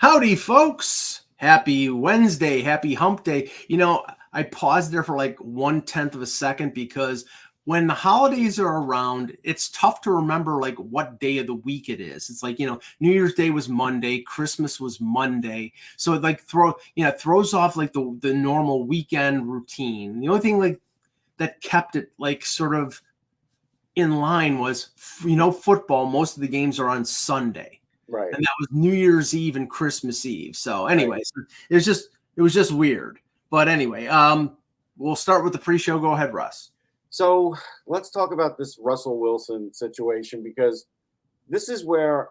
Howdy, folks. Happy Wednesday. Happy hump day. You know, I paused there for like one tenth of a second because when the holidays are around, it's tough to remember like what day of the week it is. It's like, you know, New Year's Day was Monday, Christmas was Monday. So it like throw, you know, throws off like the the normal weekend routine. The only thing like that kept it like sort of in line was you know, football, most of the games are on Sunday. Right. And that was New Year's Eve and Christmas Eve. So, anyways, right. it was just it was just weird. But anyway, um, we'll start with the pre-show. Go ahead, Russ. So let's talk about this Russell Wilson situation because this is where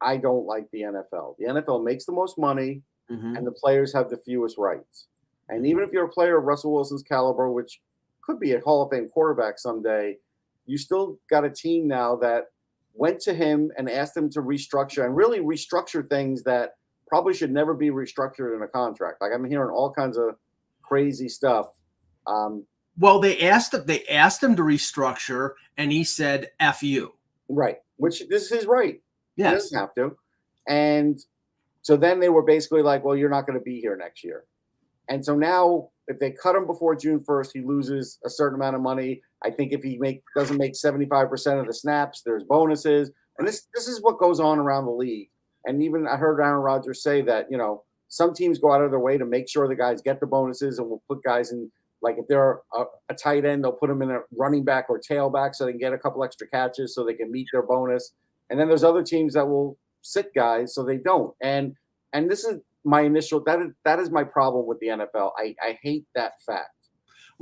I don't like the NFL. The NFL makes the most money, mm-hmm. and the players have the fewest rights. And even if you're a player of Russell Wilson's caliber, which could be a Hall of Fame quarterback someday, you still got a team now that went to him and asked him to restructure and really restructure things that probably should never be restructured in a contract. Like I'm hearing all kinds of crazy stuff. Um, well, they asked they asked him to restructure, and he said "f you." Right, which this is right. Yes. He doesn't have to. And so then they were basically like, "Well, you're not going to be here next year." And so now, if they cut him before June 1st, he loses a certain amount of money. I think if he make doesn't make 75% of the snaps, there's bonuses. And this this is what goes on around the league. And even I heard Aaron Rodgers say that, you know, some teams go out of their way to make sure the guys get the bonuses and we'll put guys in like if they're a, a tight end, they'll put them in a running back or tailback so they can get a couple extra catches so they can meet their bonus. And then there's other teams that will sit guys so they don't. And and this is my initial that is that is my problem with the NFL. I, I hate that fact.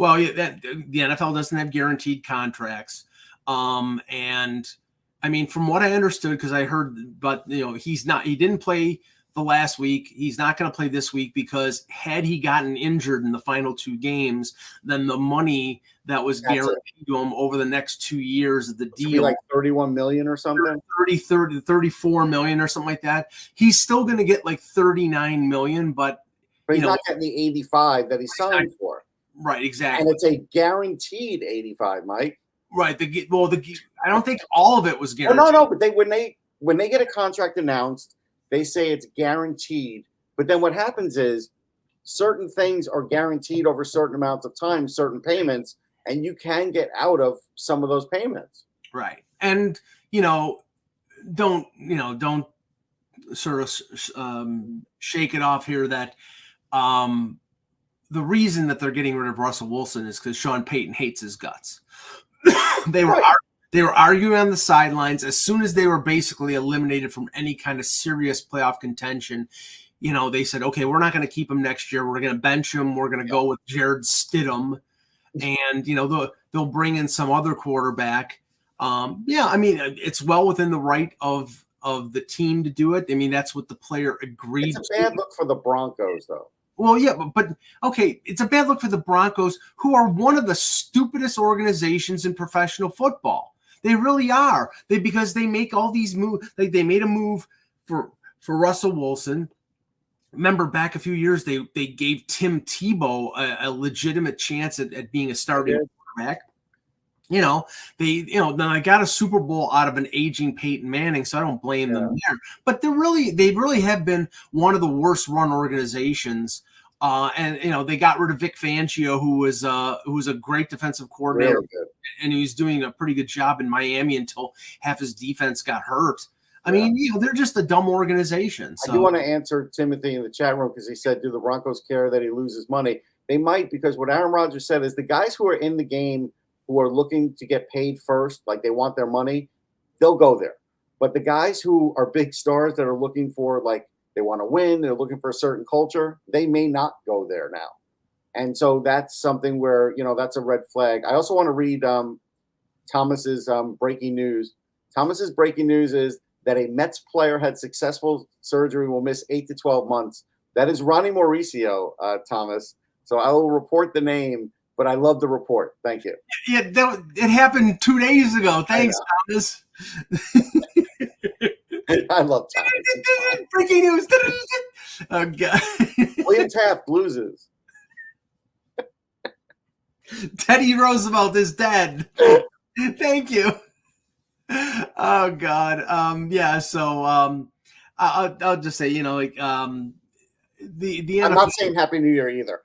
Well, yeah, that the NFL doesn't have guaranteed contracts, um, and I mean, from what I understood, because I heard, but you know, he's not. He didn't play the last week. He's not going to play this week because had he gotten injured in the final two games, then the money that was That's guaranteed it. to him over the next two years of the deal, like 31 million or something, 30, 30, 34 million or something like that. He's still going to get like 39 million, but, but he's know, not getting the 85 that he signed for. Right, exactly. And it's a guaranteed 85, Mike. Right. The well, the I don't think all of it was guaranteed. Oh, no, no, but they when they when they get a contract announced, they say it's guaranteed. But then what happens is certain things are guaranteed over certain amounts of time, certain payments, and you can get out of some of those payments. Right. And you know, don't you know, don't sort of um, shake it off here that um, the reason that they're getting rid of Russell Wilson is because Sean Payton hates his guts. they were right. they were arguing on the sidelines as soon as they were basically eliminated from any kind of serious playoff contention. You know, they said, "Okay, we're not going to keep him next year. We're going to bench him. We're going to go with Jarrett Stidham, and you know they'll they'll bring in some other quarterback." Um, yeah, I mean, it's well within the right of of the team to do it. I mean, that's what the player agreed. It's a bad to. look for the Broncos, though. Well, yeah, but, but okay, it's a bad look for the Broncos, who are one of the stupidest organizations in professional football. They really are. They because they make all these moves. Like they made a move for for Russell Wilson. Remember back a few years, they they gave Tim Tebow a, a legitimate chance at, at being a starting yeah. quarterback. You know, they you know now I got a Super Bowl out of an aging Peyton Manning, so I don't blame yeah. them there. But they're really they really have been one of the worst run organizations uh, and you know they got rid of Vic Fangio, who was uh, who was a great defensive coordinator, and he was doing a pretty good job in Miami until half his defense got hurt. I mean, you know, they're just a dumb organization. So. I do want to answer Timothy in the chat room because he said, "Do the Broncos care that he loses money?" They might because what Aaron Rodgers said is the guys who are in the game who are looking to get paid first, like they want their money, they'll go there. But the guys who are big stars that are looking for like they want to win, they're looking for a certain culture, they may not go there now. And so that's something where, you know, that's a red flag. I also want to read um, Thomas's um, breaking news. Thomas's breaking news is that a Mets player had successful surgery will miss eight to 12 months. That is Ronny Mauricio, uh, Thomas. So I will report the name, but I love the report. Thank you. Yeah, that, it happened two days ago. Thanks, Thomas. I love Thomas. Breaking news. Oh, God. William Taft loses. Teddy Roosevelt is dead. Thank you. Oh God. Um. Yeah. So. Um. I'll, I'll just say, you know, like um, the the. I'm not saying Happy New Year either.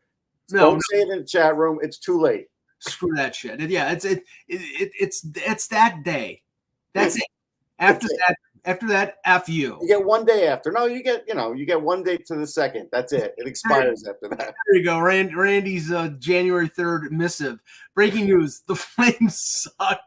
No, Don't no. say it in the chat room. It's too late. Screw that shit. And yeah, it's it, it, it it's it's that day. That's it. After That's that, after that, f you. You get one day after. No, you get you know you get one day to the second. That's it. It expires after that. There you go. Rand, Randy's uh, January 3rd missive. Breaking news the Flames suck.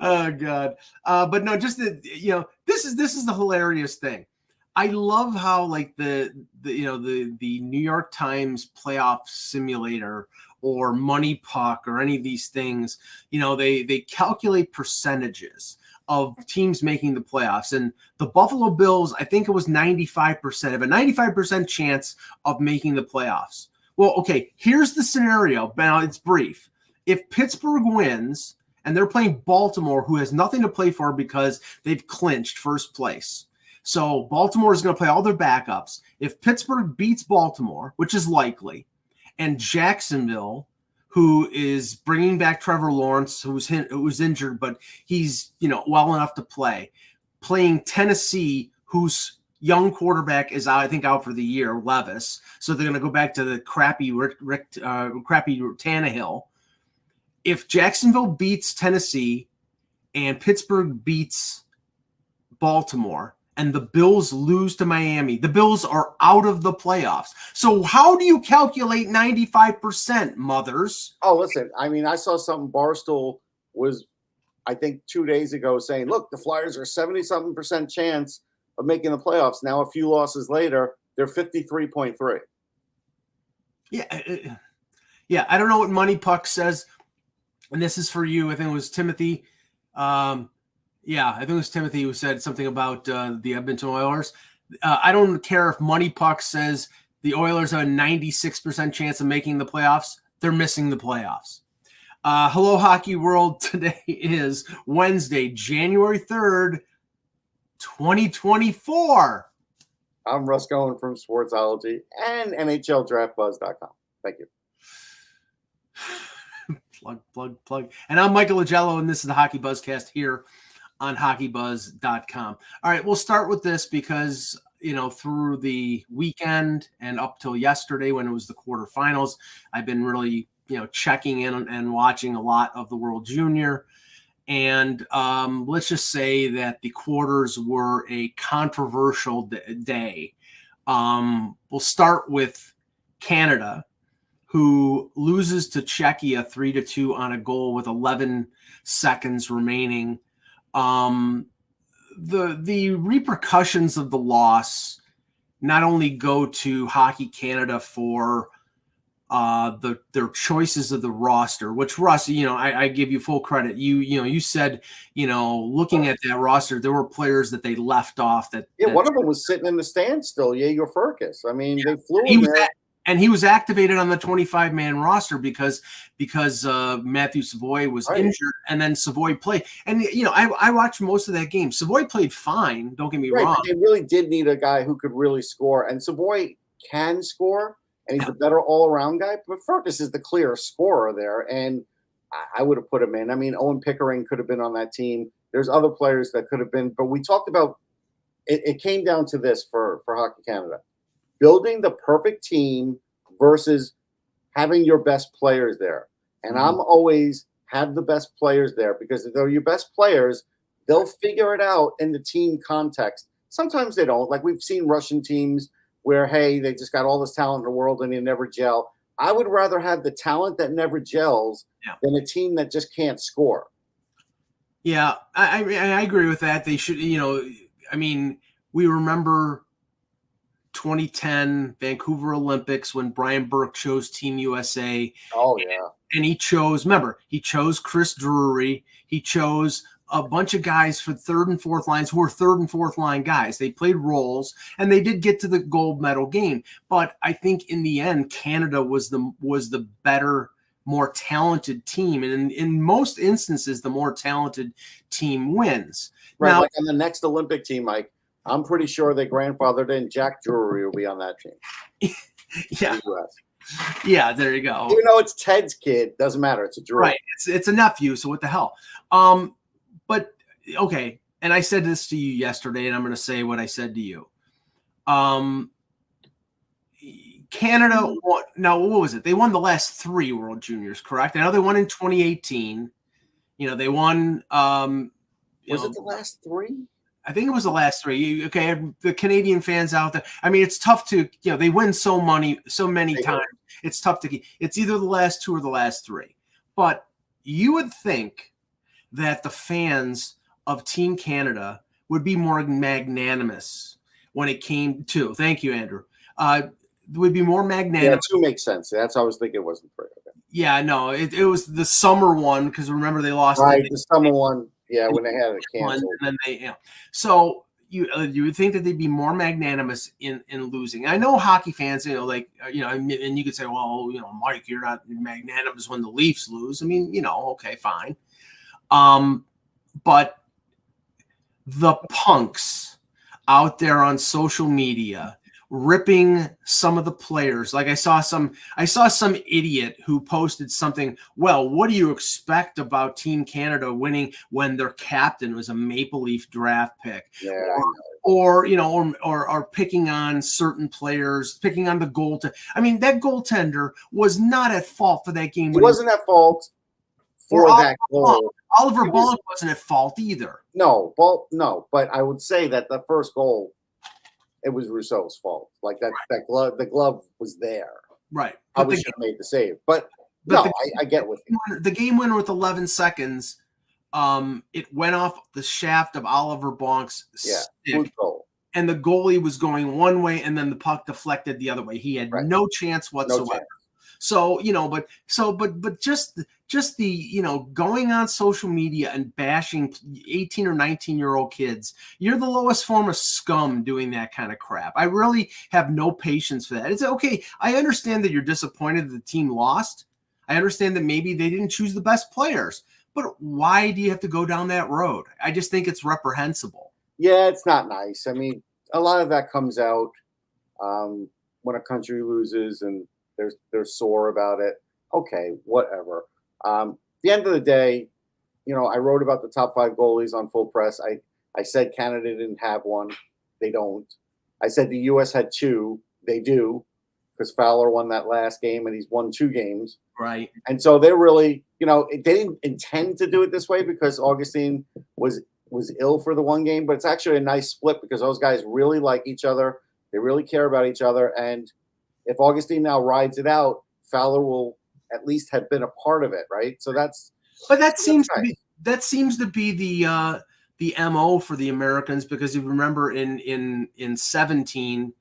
oh, God. Uh, but no, just the, you know, this is this is the hilarious thing. I love how like the, the you know the the New York Times playoff simulator or Money Puck or any of these things, you know, they they calculate percentages of teams making the playoffs. And the Buffalo Bills, I think it was 95%, of a 95% chance of making the playoffs. Well, okay, here's the scenario. Now it's brief. If Pittsburgh wins and they're playing Baltimore, who has nothing to play for because they've clinched first place. So Baltimore is going to play all their backups. If Pittsburgh beats Baltimore, which is likely, and Jacksonville, who is bringing back Trevor Lawrence, who's hin- who's injured, but he's you know well enough to play, playing Tennessee, whose young quarterback is I think out for the year, Levis. So they're going to go back to the crappy Rick, Rick uh, crappy Tannehill. If Jacksonville beats Tennessee and Pittsburgh beats Baltimore and the Bills lose to Miami, the Bills are out of the playoffs. So how do you calculate 95%, mothers? Oh, listen. I mean, I saw something. Barstool was, I think, two days ago saying, "Look, the Flyers are seventy something percent chance of making the playoffs." Now, a few losses later, they're fifty three point three. Yeah, uh, yeah. I don't know what Money Puck says, and this is for you. I think it was Timothy. Um, yeah, I think it was Timothy who said something about uh, the Edmonton Oilers. Uh, I don't care if Money Puck says the Oilers have a 96% chance of making the playoffs. They're missing the playoffs. Uh, hello, Hockey World. Today is Wednesday, January 3rd, 2024. I'm Russ Cohen from Sportsology and NHLDraftBuzz.com. Thank you. plug, plug, plug. And I'm Michael Augello, and this is the Hockey Buzzcast here on hockeybuzz.com. All right, we'll start with this because, you know, through the weekend and up till yesterday when it was the quarterfinals, I've been really, you know, checking in and watching a lot of the World Junior. And um, let's just say that the quarters were a controversial d- day. Um, we'll start with Canada, who loses to Czechia three to two on a goal with 11 seconds remaining. Um, the the repercussions of the loss not only go to Hockey Canada for uh the their choices of the roster which russ you know I, I give you full credit you you know you said you know looking at that roster there were players that they left off that, Yeah, that one of them was sitting in the stands still. Jagger Firkus. I mean, they flew he was there. at, and he was activated on the 25 man roster because because uh Matthew Savoie was Right. injured and then Savoie played and you know I, I watched most of that game Savoie played fine don't get me Right, wrong they really did need a guy who could really score, and Savoie can score, and he's a better all-around guy. But Firkus is the clear scorer there, and I, I would have put him in. I mean, Owen Pickering could have been on that team. There's other players that could have been, but we talked about. It, it came down to this for for Hockey Canada: building the perfect team versus having your best players there. And mm-hmm. I'm always have the best players there because if they're your best players, they'll figure it out in the team context. Sometimes they don't. Like we've seen Russian teams where, hey, they just got all this talent in the world and they never gel. I would rather have the talent that never gels Yeah. than a team that just can't score. Yeah, I, I I agree with that. They should, you know, I mean, we remember 2010 Vancouver Olympics when Brian Burke chose Team USA, Oh yeah. and he chose. Remember, he chose Chris Drury. He chose a bunch of guys for third and fourth lines who were third and fourth line guys. They played roles and they did get to the gold medal game. But I think in the end, Canada was the was the better, more talented team. And in, in most instances, the more talented team wins. Right. Now- like on the next Olympic team, Mike, I'm pretty sure they grandfathered in Jack Drury will be on that team. Yeah, the yeah, there you go. Even though it's Ted's kid, doesn't matter. It's a Drury. Right. It's it's a nephew, so what the hell? Um, but okay, and I said this to you yesterday, and I'm gonna say what I said to you. Um Canada won now what was it? They won the last three World Juniors, correct? I know they won in 2018. You know, they won um Was know, it the last three? I think it was the last three. Okay, the Canadian fans out there. I mean, it's tough to you know they win so many so many They times. It's tough to keep. It's either the last two or the last three. But you would think that the fans of Team Canada would be more magnanimous when it came to. Thank you, Andrew. Uh, would be more magnanimous. Yeah, two makes sense. That's how I was thinking it wasn't three. Okay. Yeah, no, it, it was the summer one because remember they lost. the- Right, the summer one. Yeah, when they had it canceled. and then they, you know. So you uh, you would think that they'd be more magnanimous in in losing. I know hockey fans, you know, like uh, you know, and and you could say, well, you know, Mike, you're not magnanimous when the Leafs lose. I mean, you know, okay, fine. Um, but the punks out there on social media ripping some of the players like i saw some i saw some idiot who posted something well what do you expect about team canada winning when their captain was a maple leaf draft pick Yeah, know. or you know or, or or picking on certain players picking on the goal i mean that goaltender was not at fault for that game he wasn't at fault for Or that goal. oliver he was, wasn't at fault either No, well, no, but I would say that the first goal, it was Rousseau's fault. Like that, that glove, the glove was there. right the, should have made the save. But, but no, the- I, I get with you. the game winner with 11 seconds um it went off the shaft of oliver bonk's Yeah, stick and the goalie was going one way and then the puck deflected the other way he had Right. no chance No whatsoever chance. so you know but so but but just just the you know going on social media and bashing 18 or 19 year old kids. You're the lowest form of scum doing that kind of crap. I really have no patience for that. It's okay. I understand that you're disappointed that the team lost. I understand that maybe they didn't choose the best players but why do you have to go down that road? I just think it's reprehensible. Yeah, it's not nice. I mean, a lot of that comes out um, when a country loses and they're they're sore about it. Okay, whatever. Um, at the end of the day, you know, I wrote about the top five goalies on Full Press. I I said Canada didn't have one. They don't. I said the U.S. had two. They do, because Fowler won that last game and he's won two games. right And so they're really, you know, they didn't intend to do it this way because Augustine was was ill for the one game, but it's actually a nice split because those guys really like each other. They really care about each other. And if Augustine now rides it out, Fowler will at least had been a part of it, right? So that's But that seems to be that seems to be the uh the MO for the Americans because you remember in in in 17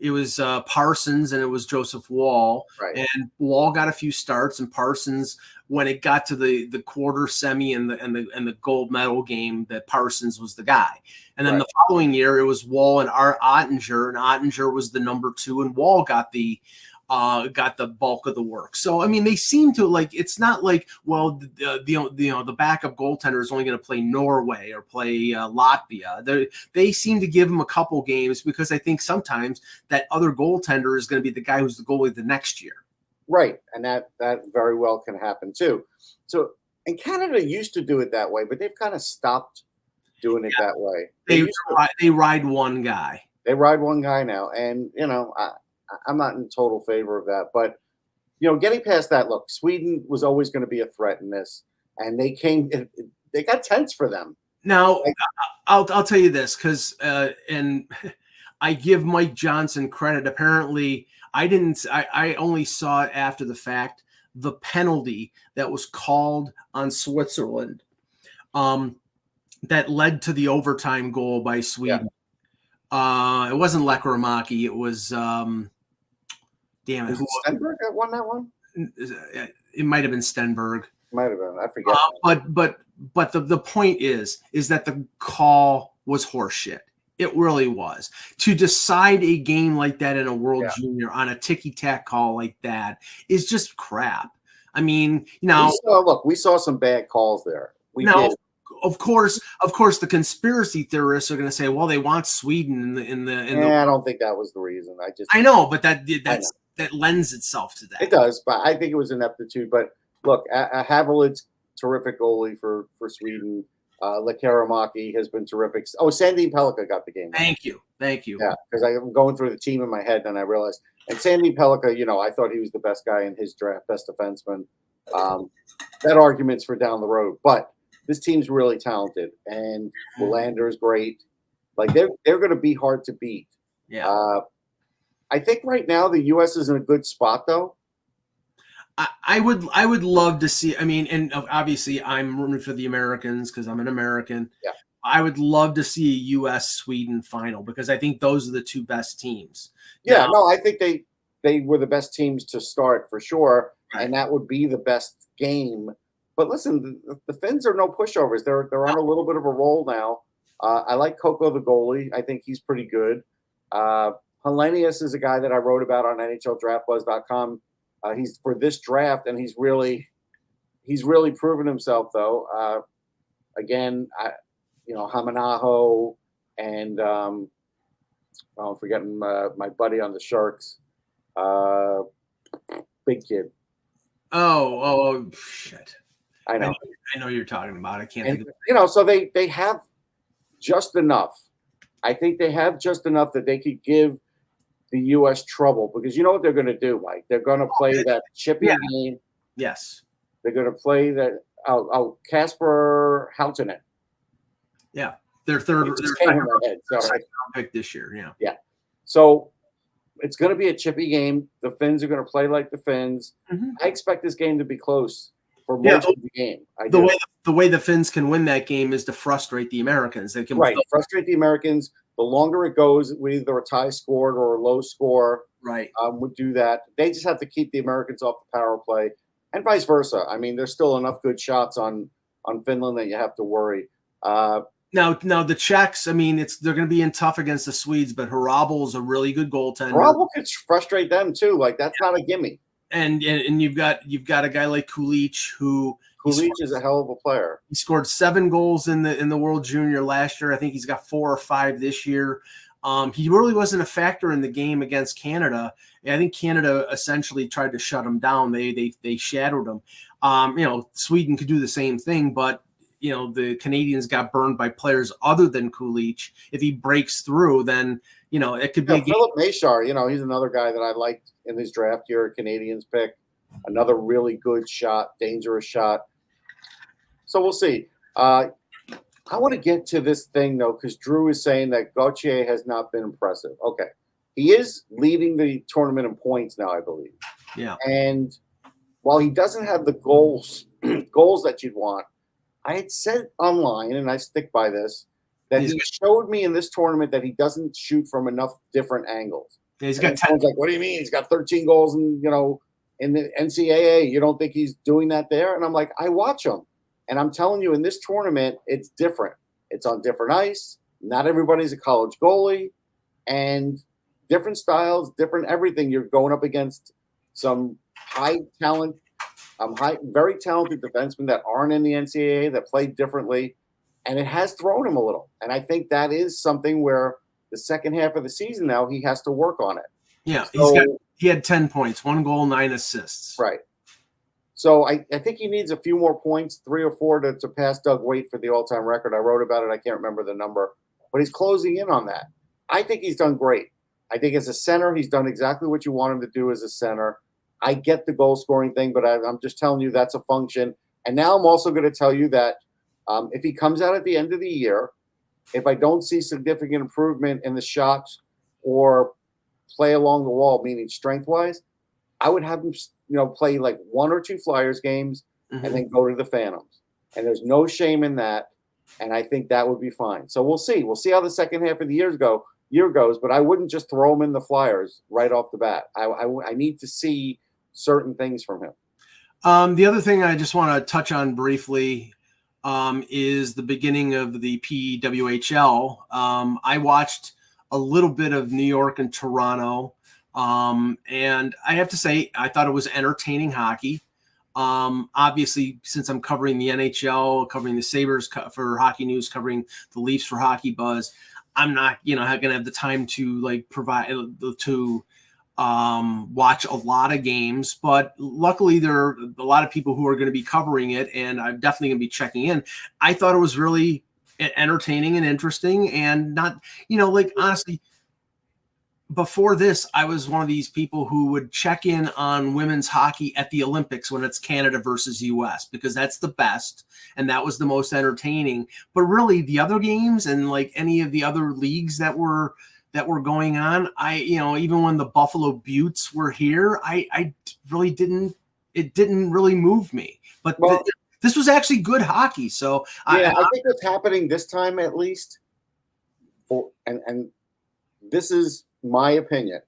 it was uh Parsons and it was Joseph Woll right. and Woll got a few starts and Parsons when it got to the the quarter semi and the and the and the gold medal game that Parsons was the guy. And then Right. the following year it was Woll and Art Oettinger and Oettinger was the number 2 and Woll got the uh, got the bulk of the work. So I mean, they seem to like. It's not like well, the the, the you know the backup goaltender is only going to play Norway or play uh, Latvia. They they seem to give him a couple games because I think sometimes that other goaltender is going to be the guy who's the goalie the next year. Right. And that that very well can happen too. So and Canada used to do it that way, but they've kind of stopped doing it that way. They, They ride, they ride one guy. they ride one guy now, and you know, I, I'm not in total favor of that. But you know, getting past that, look, Sweden was always going to be a threat in this, and they came. They got tense for them. Now, Like- I'll I'll tell you this because uh, and I give Mike Johnson credit. Apparently, I didn't. I, I only saw it after the fact. The penalty that was called on Switzerland, um, that led to the overtime goal by Sweden. Uh, it wasn't Lekkerimäki. It was um, damn it. Who, Stenberg that won that one? it might have been Stenberg. Might have been. I forget. Uh, but but but the, the point is is that the call was horseshit. It really was. To decide a game like that in a World Yeah. Junior on a ticky tack call like that is just crap. I mean, you know, we saw, look, we saw some bad calls there. We now, did. of course, of course, the conspiracy theorists are going to say, "Well, they want Sweden in the in the." In the Yeah, I don't think that was the reason. I just I know, but that that's that lends itself to that. It does, but I think it was ineptitude. But look, a- a Havelid's terrific goalie for for Sweden. Uh, Lekkerimäki has been terrific. Oh, Sandin Pellikka got the game. Thank you, thank you. Yeah, because I'm going through the team in my head, and I realized. And Sandin Pellikka, you know, I thought he was the best guy in his draft, best defenseman. Um, that argument's for down the road, but this team's really talented, and Willander is great. Like they're they're going to be hard to beat. Yeah. Uh, I think right now the U.S. is in a good spot, though. I, I would I would love to see. I mean, and obviously I'm rooting for the Americans because I'm an American. Yeah. I would love to see a U.S. Sweden final because I think those are the two best teams. Yeah, Now- no, I think they they were the best teams to start for sure, Right. and that would be the best game. But listen, the, the Finns are no pushovers. They're they're on a little bit of a roll now. Uh, I like Kokko the goalie. I think he's pretty good. Uh, Helenius is a guy that I wrote about on NHLDraftBuzz.com. Uh, he's for this draft, and he's really he's really proven himself. Though, uh, again, I, you know, Hämeenaho and um, oh, I'm forgetting uh, my buddy on the Sharks, uh, big kid. Oh, oh, oh shit! I know, I know you're talking about. I can't and think of you know, so they they have just enough. I think they have just enough that they could give the U.S. trouble because you know what they're going to do, Mike. They're going to play that chippy Yeah. game. Yes. They're going to play that. Oh, Kasper Halttunen. Their third, their just came in second head. Sorry. pick this year. Yeah. Yeah. So it's going to be a chippy game. The Finns are going to play like the Finns. Mhm. I expect this game to be close for Yeah, most of the game. I The do. way the way the Finns can win that game is to frustrate the Americans. They can right, frustrate the Americans. The longer it goes, with either a tie scored or a low score right. um, would do that. They just have to keep the Americans off the power play, and vice versa. I mean, there's still enough good shots on on Finland that you have to worry. Uh, Now, now the Czechs. I mean, it's they're going to be in tough against the Swedes, but Hrabal is a really good goaltender. Rob could frustrate them too. Like that's not a gimme. and, and and you've got you've got a guy like Kulich who he Kulich scored, is a hell of a player. he scored seven goals in the in the World Junior last year. I think he's got four or five this year. Um, he really wasn't a factor in the game against Canada. I think Canada essentially tried to shut him down. They they they shadowed him. Um, you know, Sweden could do the same thing, but you know the Canadians got burned by players other than Kulich. If he breaks through, then you know it could be Yeah, a game. Filip Mešár, you know, he's another guy that I liked in his draft year, Canadians pick. Another really good shot, dangerous shot. So we'll see. Uh, I want to get to this thing though, because Drew is saying that Gauthier has not been impressive. Okay. He is leading the tournament in points now, I believe. Yeah. And while he doesn't have the goals goals that you'd want, I had said online, and I stick by this, that He's he showed me in this tournament that he doesn't shoot from enough different angles. He's And got 10 someone's like, "What do you mean? He's got 13 goals and you know in the NCAA. You don't think he's doing that there?" And I'm like, "I watch him, and I'm telling you, in this tournament, it's different. It's on different ice. Not everybody's a college goalie, and different styles, different everything. You're going up against some high talent, um, high, very talented defensemen that aren't in the NCAA that play differently, and it has thrown him a little. And I think that is something where the second half of the season now he has to work on it. Yeah, he's So, got he had 10 points, one goal, nine assists. right. So I, I think he needs a few more points, three or four to, to pass Doug Weight for the all time record. I wrote about it. I can't remember the number, but he's closing in on that. I think he's done great. I think as a center, he's done exactly what you want him to do as a center. I get the goal scoring thing, but I, I'm just telling you that's a function. And now I'm also going to tell you that um, if he comes out at the end of the year, if I don't see significant improvement in the shots or play along the wall, meaning strength wise, I would have him, you know, play like one or two Flyers games Mhm. and then go to the Phantoms. And there's no shame in that. And I think that would be fine. So we'll see. We'll see how the second half of the years go year goes. But I wouldn't just throw him in the Flyers right off the bat. I, I, I need to see certain things from him. Um, the other thing I just want to touch on briefly um, is the beginning of the PWHL. Um, I watched a little bit of New York and Toronto, um, and I have to say I thought it was entertaining hockey. Um, obviously, since I'm covering the NHL, covering the Sabres for Hockey News, covering the Leafs for Hockey Buzz, I'm not, you know, going to have the time to like provide to um, watch a lot of games, but luckily there are a lot of people who are going to be covering it, and I'm definitely going to be checking in. I thought it was really entertaining and interesting, and not, you know, like honestly, before this, I was one of these people who would check in on women's hockey at the Olympics when it's Canada versus US because that's the best and that was the most entertaining. But really, the other games and like any of the other leagues that were that were going on. I, you know, even when the Buffalo Beauts were here, I, I really didn't, it didn't really move me. But well, th- this was actually good hockey. So yeah, I, I, think what's happening this time, at least, for and and this is my opinion.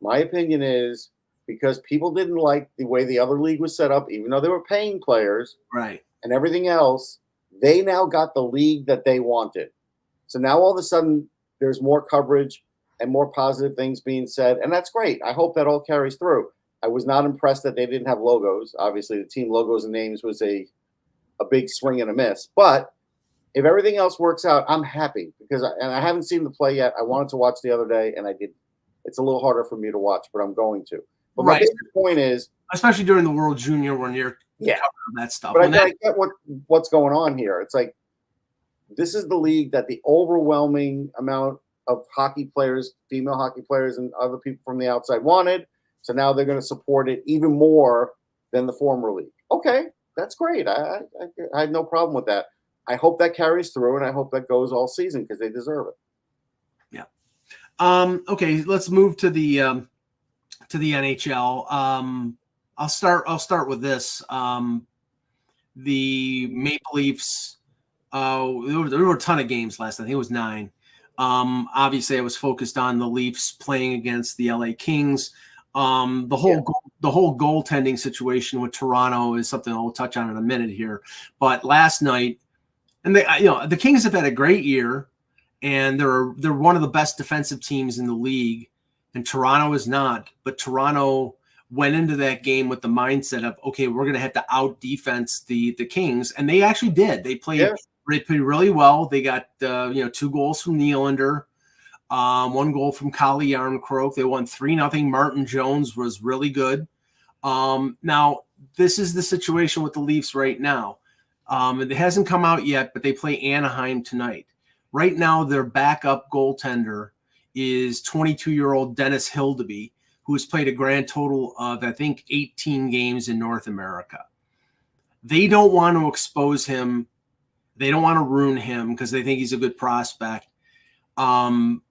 My opinion is because people didn't like the way the other league was set up, even though they were paying players, right, and everything else. They now got the league that they wanted. So now all of a sudden there's more coverage and more positive things being said, and that's great. I hope that all carries through. I was not impressed that they didn't have logos. Obviously, the team logos and names was a a big swing and a miss. But if everything else works out, I'm happy because I, and I haven't seen the play yet. I wanted to watch the other day, and I did. It's a little harder for me to watch, but I'm going to. But my point is, especially during the World Junior when you're yeah that stuff. But I, that, I get what what's going on here. It's like this is the league that the overwhelming amount of hockey players, female hockey players, and other people from the outside wanted. So now they're going to support it even more than the former league. Okay, that's great. I, I, I have no problem with that. I hope that carries through, and I hope that goes all season because they deserve it. Yeah. Um, okay, let's move to the um, to the NHL. Um, I'll start. I'll start with this. Um, the Maple Leafs. Uh, there were, there were a ton of games last. I think it was nine. Um, obviously, I was focused on the Leafs playing against the LA Kings. Um, the whole yeah. goal, the whole goaltending situation with Toronto is something I'll touch on in a minute here. But last night, and they, you know, the Kings have had a great year, and they're they're one of the best defensive teams in the league, and Toronto is not. But Toronto went into that game with the mindset of okay, we're going to have to out defense the the Kings, and they actually did. They played yeah. They played really well. They got uh, you know two goals from Nylander, um, one goal from Calle Jarnkrok. They won three nothing. Martin Jones was really good. Um, now this is the situation with the Leafs right now. Um, it hasn't come out yet, but they play Anaheim tonight. Right now, their backup goaltender is 22 year old Dennis Hildeby, who has played a grand total of, I think, 18 games in North America. They don't want to expose him they don't want to ruin him because they think he's a good prospect. Um,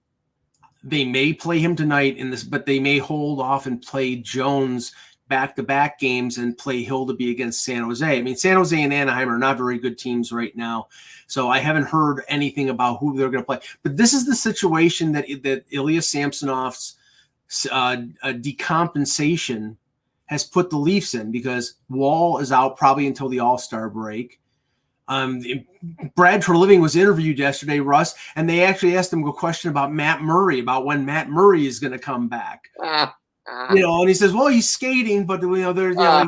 they may play him tonight in this, but they may hold off and play Jones back to back games and play Hildeby against San Jose. I mean, San Jose and Anaheim are not very good teams right now. So I haven't heard anything about who they're going to play. But this is the situation that, that Ilya Samsonov's uh, decompensation has put the Leafs in because Woll is out probably until the All Star break. Um, Brad Treliving was interviewed yesterday, Russ, and they actually asked him a question about Matt Murray, about when Matt Murray is going to come back. Ah, ah. You know, and he says, "Well, he's skating, but you know, there's, you know,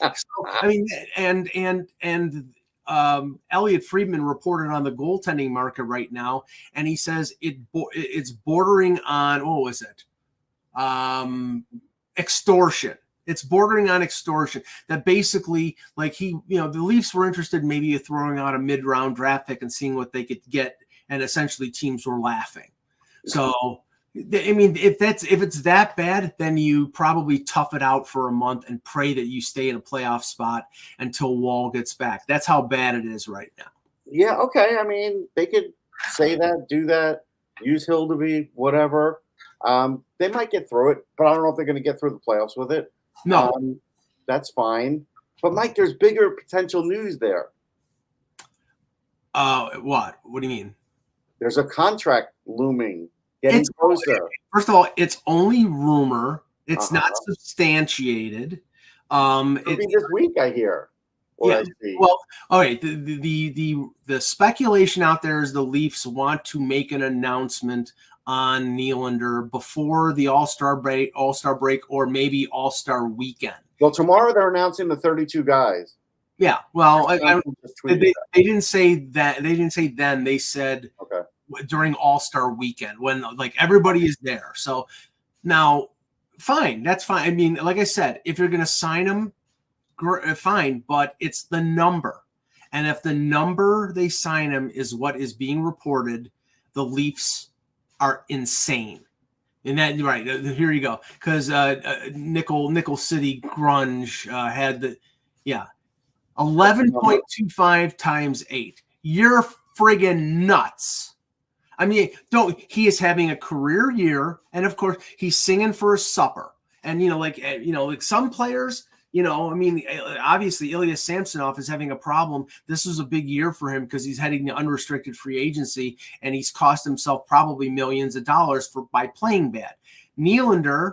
ah. so, I mean, and and and um, Elliotte Friedman reported on the goaltending market right now, and he says it it's bordering on what was it? Um, extortion it's bordering on extortion. That basically, like he, you know, the Leafs were interested maybe throwing out a mid-round draft pick and seeing what they could get, and essentially teams were laughing. So, I mean, if that's if it's that bad, then you probably tough it out for a month and pray that you stay in a playoff spot until Woll gets back. That's how bad it is right now. Yeah. Okay. I mean, they could say that, do that, use Hildeby, whatever. Um, they might get through it, but I don't know if they're going to get through the playoffs with it. No, um, that's fine. But Mike, there's bigger potential news there. Uh, what? What do you mean? There's a contract looming, getting it's, closer. First of all, it's only rumor. It's uh-huh. not substantiated. Um, It'll it- be this week, I hear. Yeah, I see. well, all right. The, the the the the speculation out there is the Leafs want to make an announcement on Nylander before the All Star break, All Star break, or maybe All Star weekend. well, tomorrow they're announcing the 32 guys. Yeah. Well, I, I, they, tweeted they, that. they didn't say that. They didn't say then. They said Okay. During All Star weekend when like everybody is there. So now, fine, that's fine. I mean, like I said, if you're going to sign him, gr- uh, fine, but it's the number. And if the number they sign him is what is being reported, the Leafs are insane. And that right uh, here you go, because uh, uh, Nickel Nickel City Grunge uh, had the yeah, eleven point two five times eight. You're friggin' nuts. I mean, don't he is having a career year, and of course he's singing for his supper. And you know, like eh, you know, like some players, you know, I mean, eh, obviously Ilya Samsonov is having a problem. This was a big year for him because he's heading to unrestricted free agency, and he's cost himself probably millions of dollars for by playing bad. Nylander,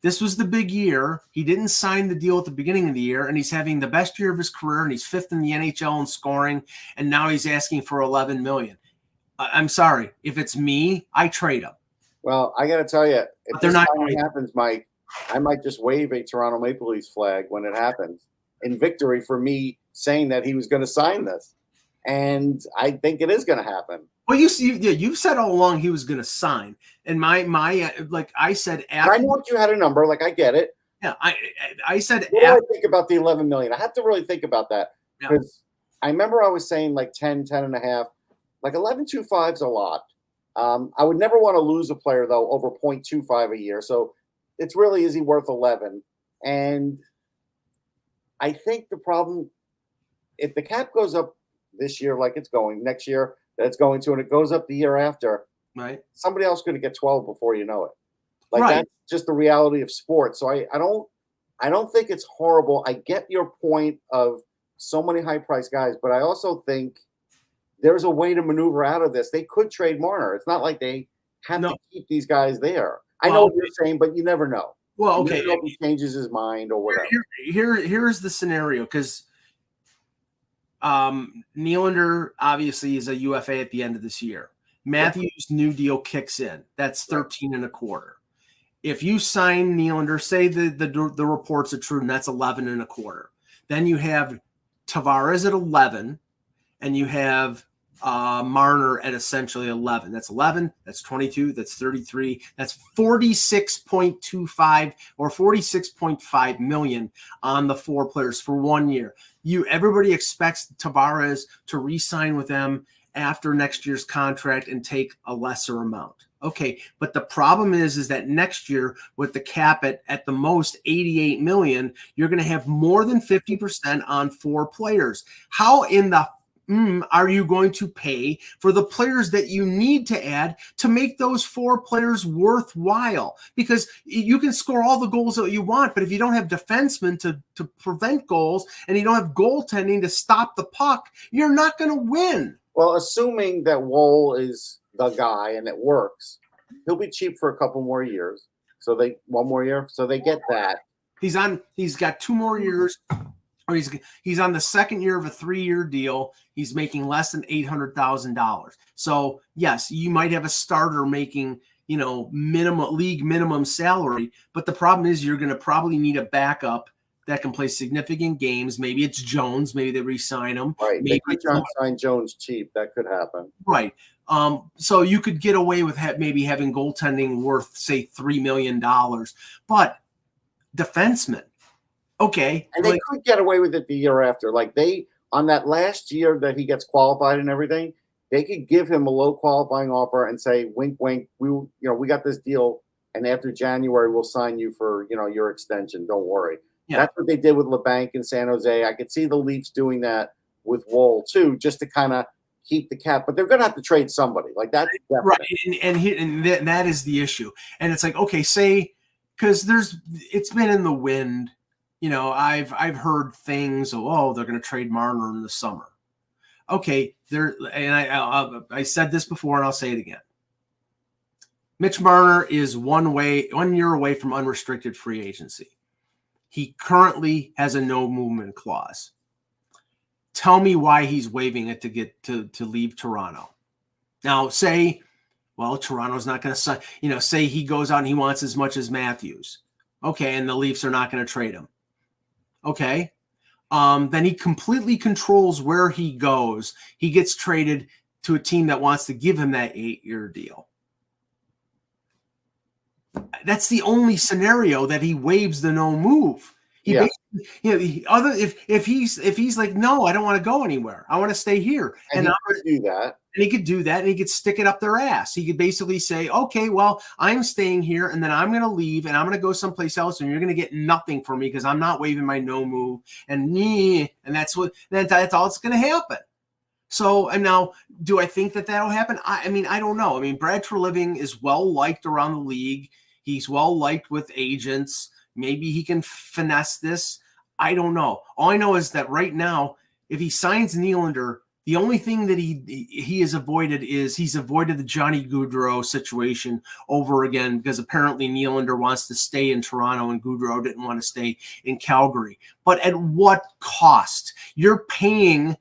this was the big year. He didn't sign the deal at the beginning of the year, and he's having the best year of his career, and he's fifth in the NHL in scoring, and now he's asking for 11 million. I'm sorry, if it's me, I trade him. Well, I got to tell you, if they're not finally happens, Mike, I might just wave a Toronto Maple Leafs flag when it happens in victory for me saying that he was going to sign this. And I think it is going to happen. Well, you see, yeah, you've said all along he was going to sign, and my my uh, like I said after, I know you had a number, like I get it. yeah, I I said What do I think about the 11 million? I have to really think about that Yeah. because I remember I was saying like 10, 10 and a half, like 11.25 is a lot. Um, I would never want to lose a player though over 0.25 a year. So it's really, is he worth 11? And I think the problem, if the cap goes up this year like it's going, next year that it's going to, and it goes up the year after, right. somebody else going to get 12 before you know it. Like Right. that's just the reality of sports. So I, I don't I don't think it's horrible. I get your point of so many high price guys, but I also think there's a way to maneuver out of this. They could trade Marner. It's not like they have No. to keep these guys there. I know Well, what you're saying, but you never know. Well, You okay. if he changes his mind or whatever. Here, here, here's the scenario because um, Nylander obviously is a UFA at the end of this year. Matthews' new deal kicks in. That's 13 and a quarter. If you sign Nylander, say the, the the reports are true, and that's 11 and a quarter. Then you have Tavares at 11, and you have uh, Marner at essentially 11. That's 11. That's 22. That's 33. That's 46.25 or 46.5 million on the four players for one year. You everybody expects Tavares to re-sign with them after next year's contract and take a lesser amount. Okay, but the problem is is that next year with the cap at at the most 88 million, you're going to have more than 50% on four players. How in the mm, are you going to pay for the players that you need to add to make those four players worthwhile? Because you can score all the goals that you want, but if you don't have defensemen to, to prevent goals and you don't have goaltending to stop the puck, you're not going to win. Well, assuming that Woll is the guy and it works, he'll be cheap for a couple more years. So they one more year. So they get that. He's on. He's got two more years, or he's he's on the second year of a three-year deal. He's making less than eight hundred thousand dollars. So yes, you might have a starter making you know minimum league minimum salary, but the problem is you're going to probably need a backup that can play significant games. Maybe it's Jones. Maybe they re-sign him. Right. Maybe They could sign Jones cheap. That could happen. Right. Um, so you could get away with ha- maybe having goaltending worth say three million dollars, but defensemen, okay, And they like, could get away with it the year after. Like they on that last year that he gets qualified and everything, they could give him a low qualifying offer and say, wink, wink, we you know, we got this deal. And after January, we'll sign you for, you know, your extension. Don't worry. Yeah. That's what they did with Labanc in San Jose. I could see the Leafs doing that with Woll too, just to kind of keep the cap. But they're gonna have to trade somebody. Like that, right, and and, he, and that, that is the issue. And it's like, okay, say because there's it's been in the wind. You know, I've I've heard things. Oh, they're going to trade Marner in the summer. Okay, there, and I, I I said this before, and I'll say it again. Mitch Marner is one way, one year away from unrestricted free agency. He currently has a no movement clause. Tell me why he's waiving it to get to to leave Toronto. Now, say, well, Toronto's not going to sign. You know, say he goes out and he wants as much as Matthews. Okay, and the Leafs are not going to trade him. Okay, um, then he completely controls where he goes. He gets traded to a team that wants to give him that eight year deal. That's the only scenario that he waives the no move. He Yeah. you know, he- other if if he's if he's like no, I don't want to go anywhere. I want to stay here. And, And, he I'm could do that. and he could do that and he could stick it up their ass. He could basically say, okay, well, I'm staying here and then I'm going to leave and I'm going to go someplace else and you're going to get nothing from me because I'm not waving my no move and me. And that's what, that, that's all that's going to happen. So, and now, do I think that that'll happen? I, I mean, I don't know. I mean, Brad Treliving is well liked around the league. He's well liked with agents. Maybe he can finesse this. I don't know. All I know is that right now, if he signs Nylander, the only thing that he he has avoided is he's avoided the Johnny Gaudreau situation over again because apparently Nylander wants to stay in Toronto and Gaudreau didn't want to stay in Calgary. But at what cost? You're paying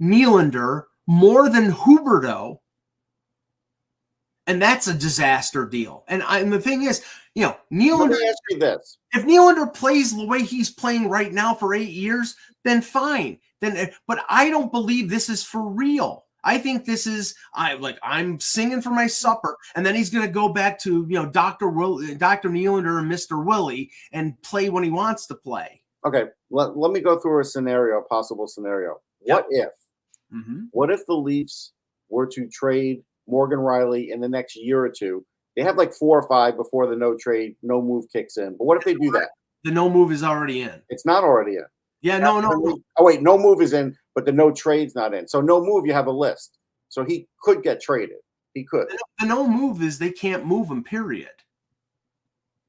Nylander more than Huberto, and that's a disaster deal. And, I, and the thing is, you know, Let me ask you this. if Nylander plays the way he's playing right now for eight years, then fine. Then, eh, but I don't believe this is for real. I think this is I like I'm singing for my supper, and then he's going to go back to you know Doctor Will, eh, Doctor Nylander and Mister Willie and play when he wants to play. Okay, let, let me go through a scenario, a possible scenario. What if? Mm-hmm. What if the Leafs were to trade Morgan Rielly in the next year or two? They have like four or five before the no trade, no move kicks in. But what if they do that? The no move is already in. It's not already in. Yeah, no, no, no. Oh wait, no move is in, but the no trade's not in. So no move, you have a list. So he could get traded. He could. The no move is they can't move him. Period.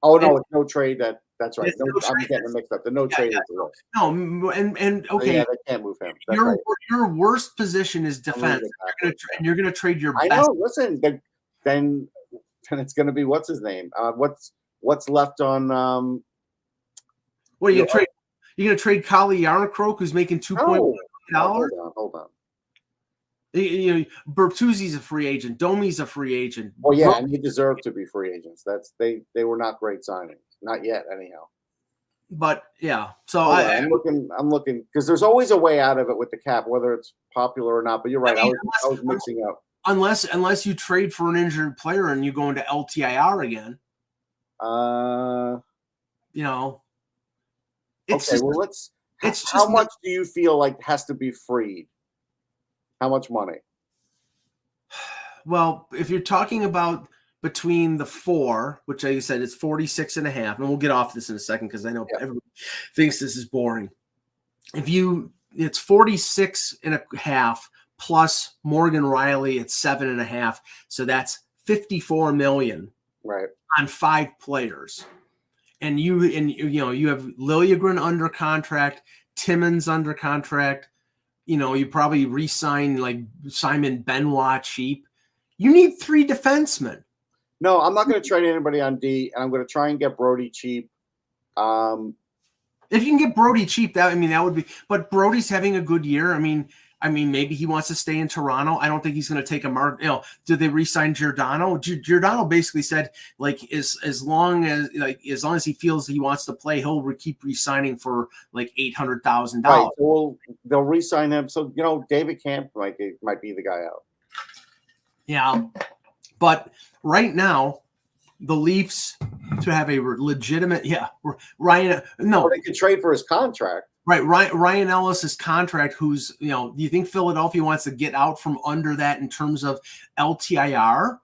Oh no, it's no trade. That that's right. No, no I'm getting mixed up. The no Yeah, trade yeah. is. No, and and So, okay, yeah, they can't move him. That's your right. your worst position is defense. You're gonna tra- and you're going to trade your I best know. Listen, then then then it's going to be what's his name? Uh, what's what's left on? Um, What are you trade? You're gonna trade Calle Järnkrok, who's making two point no, dollars? hold on, hold on. You know, Bertuzzi's a free agent. Domi's a free agent. Well, yeah, Bro- and he deserved to be free agents. That's they they were not great signings, not yet, anyhow. but yeah. So I, I'm looking, I'm looking because there's always a way out of it with the cap, whether it's popular or not. But you're right, I, mean, was, I was mixing up. unless unless you trade for an injured player and you go into LTIR again, Uh, you know, it's okay, just, well, let's. it's how much do you feel like has to be freed? How much money? well, if you're talking about between the four, which like I said, it's 46 and a half, and we'll get off this in a second because I know Yeah. everybody thinks this is boring. If you, it's 46 and a half plus Morgan Rielly at seven and a half. So that's 54 million Right. on five players. And you, and you know, you have Liljegren under contract, Timmins under contract. You know, you probably re-sign like Simon Benoit cheap. You need three defensemen. No, I'm not going to trade anybody on D, and I'm going to try and get Brodie cheap. Um, If you can get Brodie cheap, that I mean that would be. But Brodie's having a good year. I mean, I mean maybe he wants to stay in Toronto. I don't think he's going to take a mark. You know, did they re-sign Giordano? Gi- Giordano basically said like as as long as like as long as he feels he wants to play, he'll re- keep re-signing for like eight hundred thousand right. dollars. We'll, they'll re-sign him. So you know, David Kampf might be, might be the guy out. Yeah, but right now, the Leafs to have a legitimate yeah Ryan no Or they could trade for his contract. Right, Ryan, Ryan Ellis's contract. Who's you know? Do you think Philadelphia wants to get out from under that in terms of LTIR?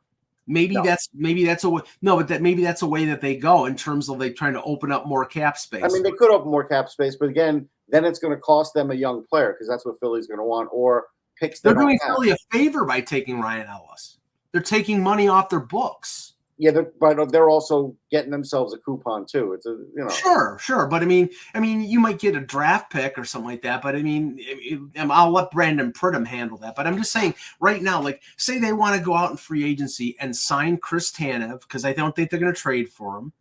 Maybe No. that's maybe that's a way. No, but that maybe that's a way that they go in terms of like trying to open up more cap space. I mean, they could open more cap space, but again, then it's going to cost them a young player because that's what Philly's going to want, or picks. they're doing. Philly a favor by taking Ryan Ellis. They're taking money off their books. Yeah, they're, but they're also getting themselves a coupon too. It's a you know. Sure, sure, but I mean, I mean, you might get a draft pick or something like that. But I mean, it- it- I'll let Brandon Pridham handle that. But I'm just saying, right now, like, say they want to go out in free agency and sign Chris Tanev because I don't think they're going to trade for him.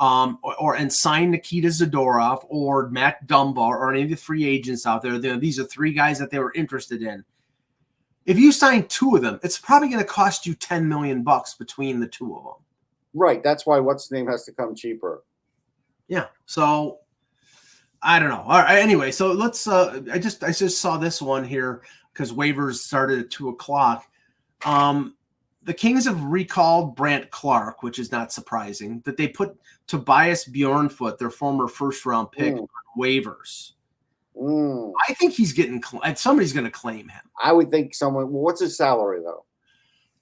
um, or, or and sign Nikita Zadorov or Matt Dumba or any of the free agents out there. They're- These are three guys that they were interested in. If you sign two of them, it's probably going to cost you 10 million bucks between the two of them. Right. That's why what's his name has to come cheaper. Yeah. So I don't know. All right. Anyway, so let's. Uh, I just I just saw this one here because waivers started at two o'clock. Um, the Kings have recalled Brandt Clarke, which is not surprising. That they put Tobias Björnfot, their former first round pick, Mm. on waivers. Mm. I think he's getting. Somebody's going to claim him. I would think someone. Well, what's his salary though?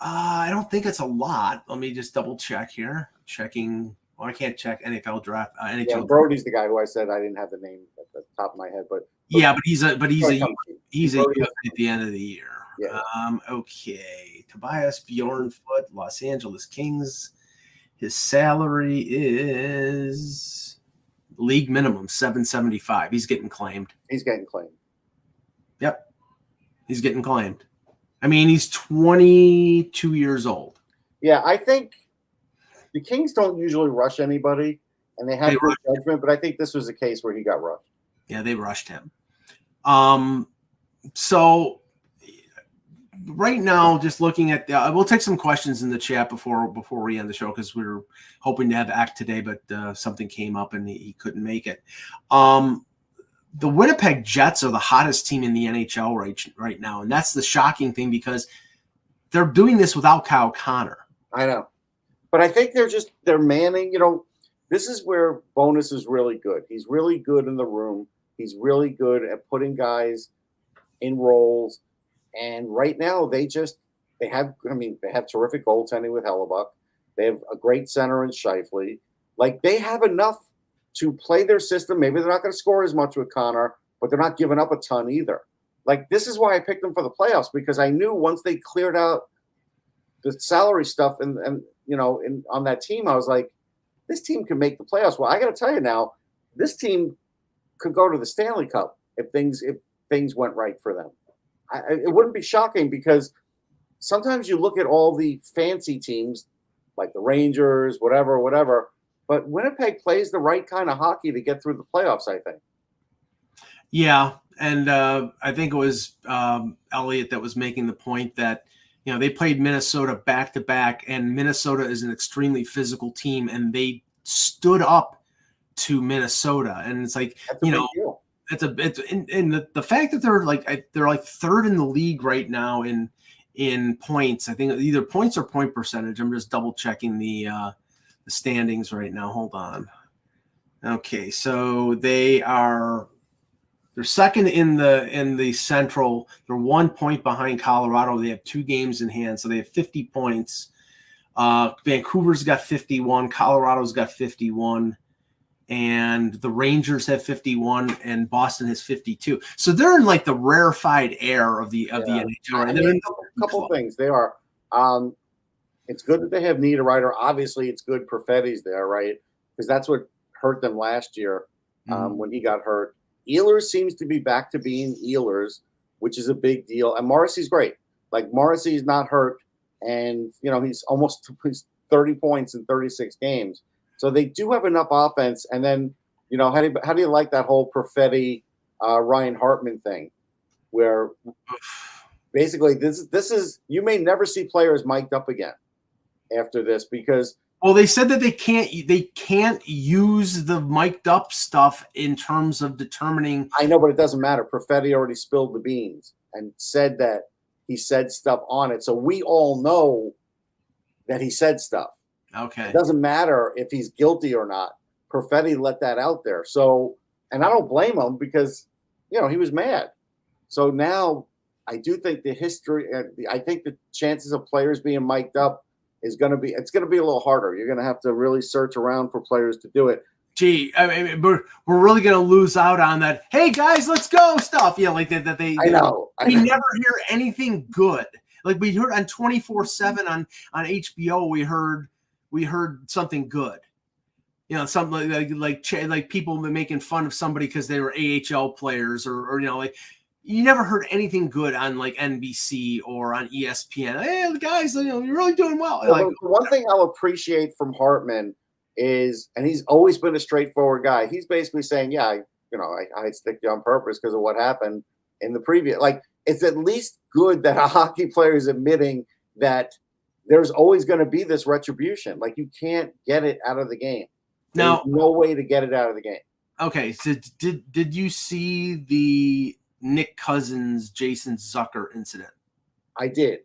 Uh, I don't think it's a lot. Let me just double check here. Checking. Well, I can't check NFL draft. Uh, NHL. Yeah, Brodie's the guy who I said I didn't have the name at the top of my head, but yeah, but he's a but he's a Probably come cheap. He's a Brody- at the end of the year. Yeah. Um, okay. Tobias Björnfot, Los Angeles Kings. His salary is league minimum 775. He's getting claimed. he's getting claimed. Yep. He's getting claimed. I mean, he's 22 years old. Yeah, I think the Kings don't usually rush anybody, and they have They good judgment. But I think this was a case where he got rushed. Yeah, they rushed him. Um, so right now, just looking at, uh, we'll take some questions in the chat before before we end the show because we were hoping to have Act today, but uh, something came up and he, he couldn't make it. Um, the Winnipeg Jets are the hottest team in the NHL right right now, and that's the shocking thing because they're doing this without Kyle Connor. I know, but I think they're just they're manning. You know, this is where Bowness is really good. He's really good in the room. He's really good at putting guys in roles. And right now, they just they have. I mean, they have terrific goaltending with Hellebuyck. They have a great center in Scheifele. Like they have enough to play their system. Maybe they're not going to score as much with Connor, but they're not giving up a ton either. Like this is why I picked them for the playoffs because I knew once they cleared out the salary stuff and and you know in on that team, I was like, this team can make the playoffs. Well, I got to tell you now, this team could go to the Stanley Cup if things if things went right for them. I, it wouldn't be shocking because sometimes you look at all the fancy teams like the Rangers, whatever, whatever. But Winnipeg plays the right kind of hockey to get through the playoffs. I think. Yeah, and uh, I think it was um, Elliot that was making the point that you know they played Minnesota back to back, and Minnesota is an extremely physical team, and they stood up to Minnesota, and it's like You know, deal. It's a it's and, the, the fact that they're like I- they're like third in the league right now in in points. I think either points or point percentage. I'm just double checking the uh, the standings right now. Hold on. Okay, so they are they're second in the in the central. They're one point behind Colorado. They have two games in hand, so they have 50 points. Uh, Vancouver's got 51. Colorado's got 51 and the Rangers have 51 and Boston has 52. So they're in like the rarefied air of the of Yeah. the NHL. I And mean, they're a couple, things. They are. Um, it's good that they have Nino Niederreiter. Obviously, it's good Perfetti's there, right? Because that's what hurt them last year um, Mhm. when he got hurt. Ehlers seems to be back to being Ehlers, which is a big deal. And Morrissey's great. Like Morrissey's not hurt, and you know he's almost he's 30 points in 36 games. So they do have enough offense. And then you know how do you, how do you like that whole Perfetti uh, Ryan Hartman thing, where basically this this is you may never see players mic'd up again after this because Well, they said that they can't they can't use the mic'd up stuff in terms of determining I know, but it doesn't matter. Perfetti already spilled the beans and said that he said stuff on it, so we all know that he said stuff. Okay. It doesn't matter if he's guilty or not. Perfetti let that out there, so and I don't blame him because you know he was mad. So now I do think the history. I think the chances of players being mic'd up is going to be it's going to be a little harder. You're going to have to really search around for players to do it. Gee, I mean, we're, we're really gonna lose out on that. Hey guys, let's go stuff. Yeah, like that. That they. I know. I we know. never hear anything good. Like we heard on 24/7 on on HBO, we heard we heard something good. You know, something like like like, people making fun of somebody because they were AHL players or or you know like you never heard anything good on like NBC or on ESPN. Hey, guys, you know, you're really doing well. Well, Like, one thing I'll appreciate from Hartman is, and he's always been a straightforward guy. He's basically saying, yeah, I, you know, I, I stick you on purpose because of what happened in the previous. Like, it's at least good that a hockey player is admitting that there's always going to be this retribution. Like, you can't get it out of the game. Now, There's no way to get it out of the game. okay, so did did you see the Nick Cousins Jason Zucker incident? I did.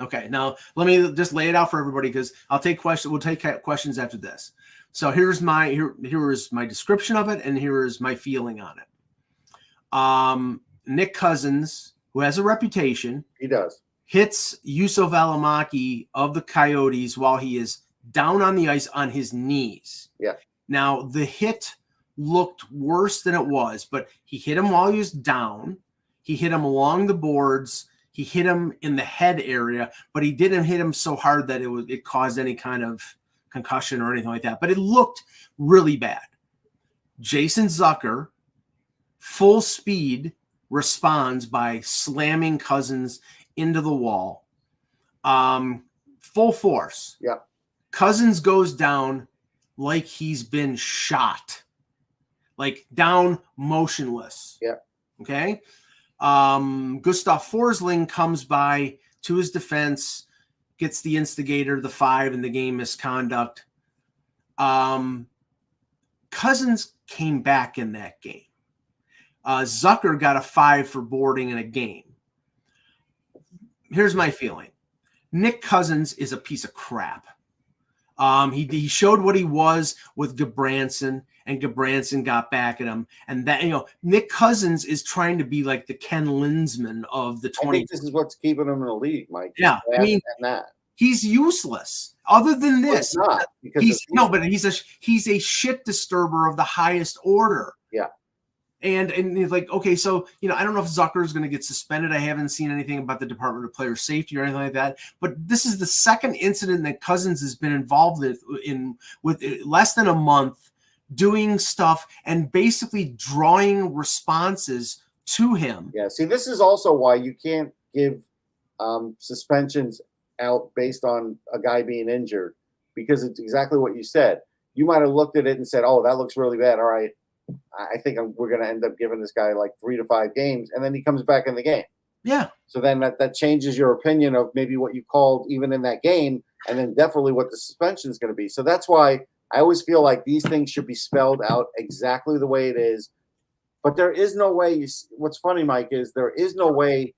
Okay, now let me just lay it out for everybody because I'll take questions. We'll take questions after this. So here's my here here is my description of it, and here is my feeling on it. Um, Nick Cousins, who has a reputation, He does. Hits Juuso Välimäki of the Coyotes while he is down on the ice on his knees. Yeah. Now the hit looked worse than it was, but he hit him while he was down. He hit him along the boards. He hit him in the head area, but he didn't hit him so hard that it was it caused any kind of concussion or anything like that. But it looked really bad. Jason Zucker, full speed, responds by slamming Cousins into the wall. Um, full force. Yeah. Cousins goes down like he's been shot, like down motionless. Yeah. Okay. Um, Gustav Forsling comes by to his defense, gets the instigator, the five, and the game misconduct. Um, Cousins came back in that game. Uh, Zucker got a five for boarding in a game. Here's my feeling Nick Cousins is a piece of crap. Um, he, he showed what he was with Gudbranson, and Gudbranson got back at him. And that, you know, Nick Cousins is trying to be like the Ken Linseman of the I 20. this is what's keeping him in the league, Mike. Yeah, I mean, that. he's useless. Other than this, it's not because he's no, but he's a he's a shit disturber of the highest order. Yeah. And and he's like, okay, so you know, I don't know if Zucker is going to get suspended. I haven't seen anything about the Department of Player Safety or anything like that. But this is the second incident that Cousins has been involved with in with less than a month, doing stuff and basically drawing responses to him. Yeah. See, this is also why you can't give um, suspensions out based on a guy being injured because it's exactly what you said. You might have looked at it and said, "Oh, that looks really bad. All right, I think I'm, we're going to end up giving this guy like three to five games," and then he comes back in the game. Yeah. So then that, that changes your opinion of maybe what you called even in that game, and then definitely what the suspension is going to be. So that's why I always feel like these things should be spelled out exactly the way it is. But there is no way. You, what's funny, Mike, is there is no way,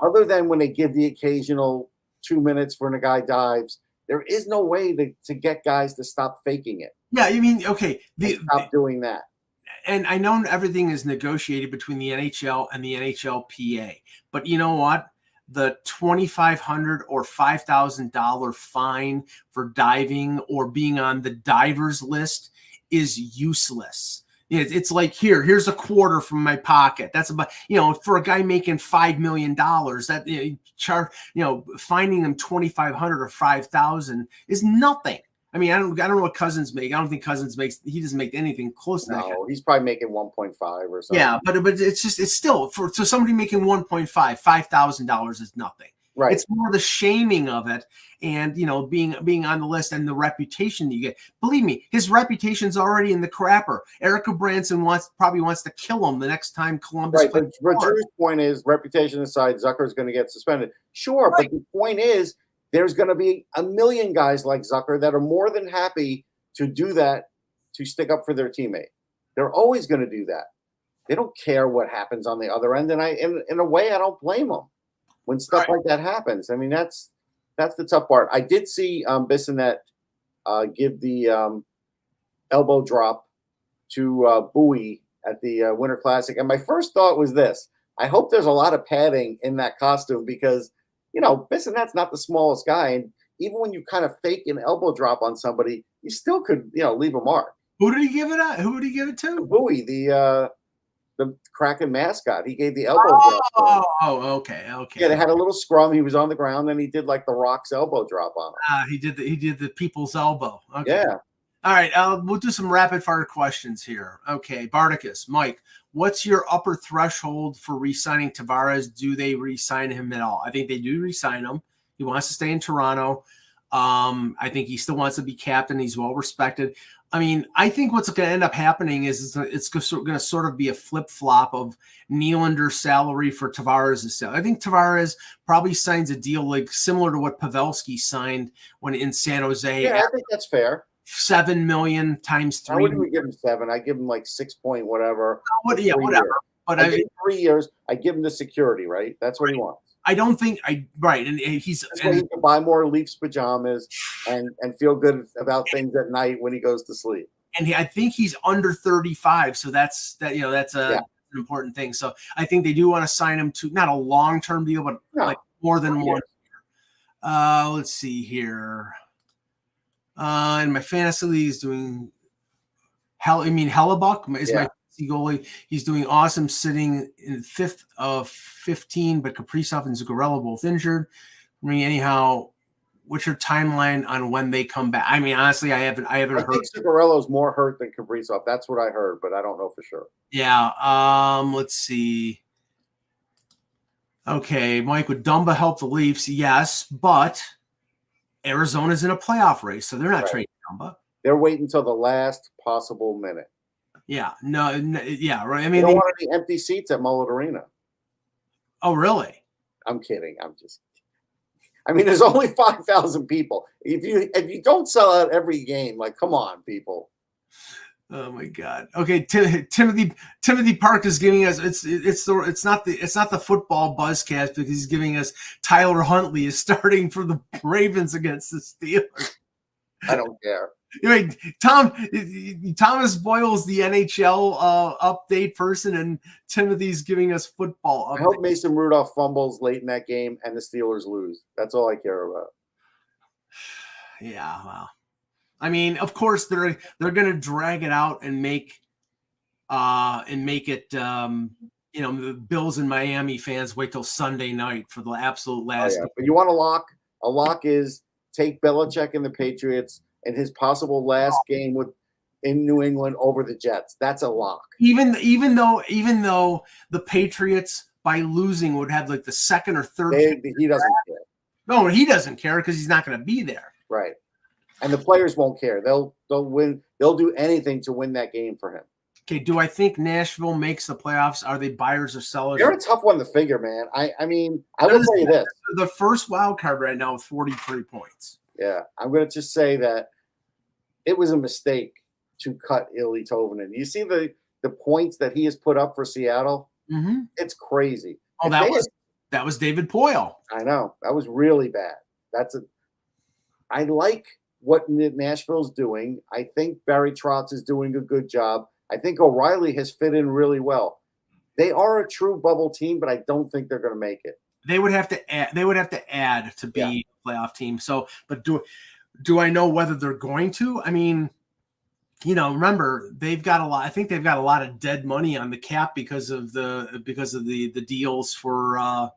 other than when they give the occasional two minutes when a guy dives. There is no way to, to get guys to stop faking it. Yeah. I mean, okay. The, stop doing that. And I know everything is negotiated between the NHL and the NHLPA, but you know what? The 2,500 or five thousand dollar fine for diving or being on the divers list is useless. It's like here, here's a quarter from my pocket. That's about you know for a guy making five million dollars that you know, char you know finding them twenty five hundred or five thousand is nothing. I mean, I don't I don't know what Cousins make. I don't think Cousins makes he doesn't make anything close to that. No, he's probably making 1.5 or something. Yeah, but but it's just it's still for so somebody making 1.5, five thousand dollars is nothing. right. It's more the shaming of it and you know being being on the list and the reputation that you get. Believe me, his reputation's already in the crapper. Erik Gudbranson wants probably wants to kill him the next time Columbus Right, but plays. but. Drew's point is reputation aside, Zucker's going to get suspended. Sure, but the point is there's going to be a million guys like Zucker that are more than happy to do that to stick up for their teammate. They're always going to do that. They don't care what happens on the other end, and I, in, in a way, I don't blame them when stuff Right. like that happens. I mean, that's that's the tough part. I did see um, Bissonnette uh, give the um, elbow drop to uh, Buoy at the uh, Winter Classic, and my first thought was this: I hope there's a lot of padding in that costume because you know Bissonnette's not the smallest guy, and even when you kind of fake an elbow drop on somebody, you still could you know leave a mark. Who did he give it at? Who did he give it to? Buoy, the uh, the Kraken mascot, he gave the elbow drop. Oh, oh, okay, okay. Yeah, they had a little scrum. He was on the ground, and he did like the Rock's elbow drop on him. Uh, he did the he did the people's elbow. Okay. Yeah, All right, uh, we'll do some rapid fire questions here. Okay, Bardicus, Mike, what's your upper threshold for re-signing Tavares? Do they re-sign him at all? I think they do re-sign him. He wants to stay in Toronto. Um, I think he still wants to be captain. He's well respected. I mean, I think what's going to end up happening is it's going to sort of be a flip flop of Nylander's salary for Tavares' salary. I think Tavares probably signs a deal like similar to what Pavelski signed when in San Jose. Yeah, I think that's fair. Seven million times three. I wouldn't give him seven. I give him like six point whatever. What, yeah, whatever. Years. But I, I three years. I give him the security, right? That's what right. he wants. I don't think I right, and he's and, he can buy more Leafs pajamas and and feel good about things at night when he goes to sleep. And he, I think he's under thirty five, so that's that you know that's a yeah. an important thing. So I think they do want to sign him to not a long term deal, but no. like more than one. Uh, let's see here. Uh, and my fantasy league is doing hell. I mean, Hellebuyck is yeah. my goalie. He's doing awesome sitting in fifth of 15, but Kaprizov and Zuccarello both injured. I mean, anyhow, what's your timeline on when they come back? I mean, honestly, I haven't I haven't I heard. think Zuccarello's more hurt than Kaprizov. That's what I heard, but I don't know for sure. Yeah. Um. Let's see. Okay, Mike, would Dumba help the Leafs? Yes, but Arizona's in a playoff race, so they're not right. trading Dumba. They're waiting until the last possible minute. Yeah, no, no yeah, right. I mean, they don't want any empty seats at Mullet Arena. Oh, really? I'm kidding. I'm just. I mean, there's only five thousand people. If you if you don't sell out every game, like, come on, people. Oh my God. Okay, Tim, Timothy Timothy Park is giving us it's it's the it's not the it's not the football buzzcast because he's giving us Tyler Huntley is starting for the Ravens against the Steelers. I don't care. Anyway, Tom Thomas Boyle's the NHL uh, update person, and Timothy's giving us football. Update. I hope Mason Rudolph fumbles late in that game and the Steelers lose. That's all I care about. Yeah, well, I mean, of course they're they're going to drag it out and make uh and make it um you know the Bills and Miami fans wait till Sunday night for the absolute last. Oh, yeah. But you want a lock? A lock is take Belichick and the Patriots and his possible last game with in New England over the Jets. That's a lock. Even even though even though the Patriots by losing would have like the second or third. They, he doesn't care. No, he doesn't care because he's not going to be there. Right, and the players won't care. They'll they'll win. They'll do anything to win that game for him. Okay, do I think Nashville makes the playoffs? Are they buyers or sellers? They're a tough one to figure, man. I I mean, I will tell you this: the first wild card right now with forty three points. Yeah, I'm going to just say that it was a mistake to cut Eeli Tolvanen. You see the the points that he has put up for Seattle? Mm-hmm. It's crazy. Oh, if that was had, that was David Poile. I know that was really bad. That's a. I like what Nashville's doing. I think Barry Trotz is doing a good job. I think O'Reilly has fit in really well. They are a true bubble team, but I don't think they're going to make it. They would have to add. They would have to add to be yeah. a playoff team. So, but do do I know whether they're going to? I mean, you know, remember they've got a lot. I think they've got a lot of dead money on the cap because of the because of the the deals for uh,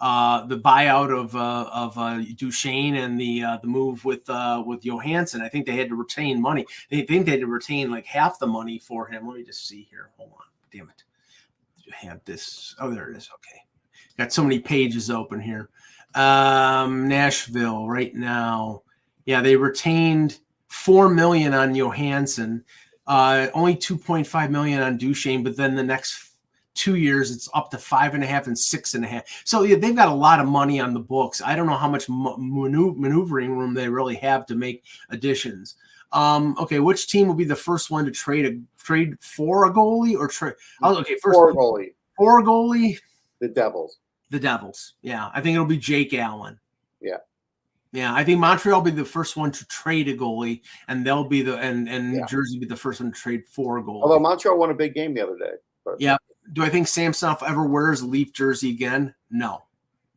uh, the buyout of uh, of uh, Duchene and the uh, the move with uh, with Johansen. I think they had to retain money. They think they had to retain like half the money for him. Let me just see here. Hold on. Damn it. I have this. Oh, there it is. Okay. Got so many pages open here. Um, Nashville right now. Yeah, they retained four million on Johansen, only two point five million on Duchene, but then the next two years it's up to five and a half and six and a half. So yeah, they've got a lot of money on the books. I don't know how much maneuvering room they really have to make additions. Um, okay, which team will be the first one to trade a trade for a goalie or trade? Oh, okay, first for a goalie. For goalie. The Devils. The Devils. Yeah, I think it'll be Jake Allen. Yeah. Yeah, I think Montreal will be the first one to trade a goalie, and they'll be the and and yeah. New Jersey will be the first one to trade four a goalie. Although Montreal won a big game the other day. But. Yeah. Do I think Samsonov ever wears Leaf jersey again? No.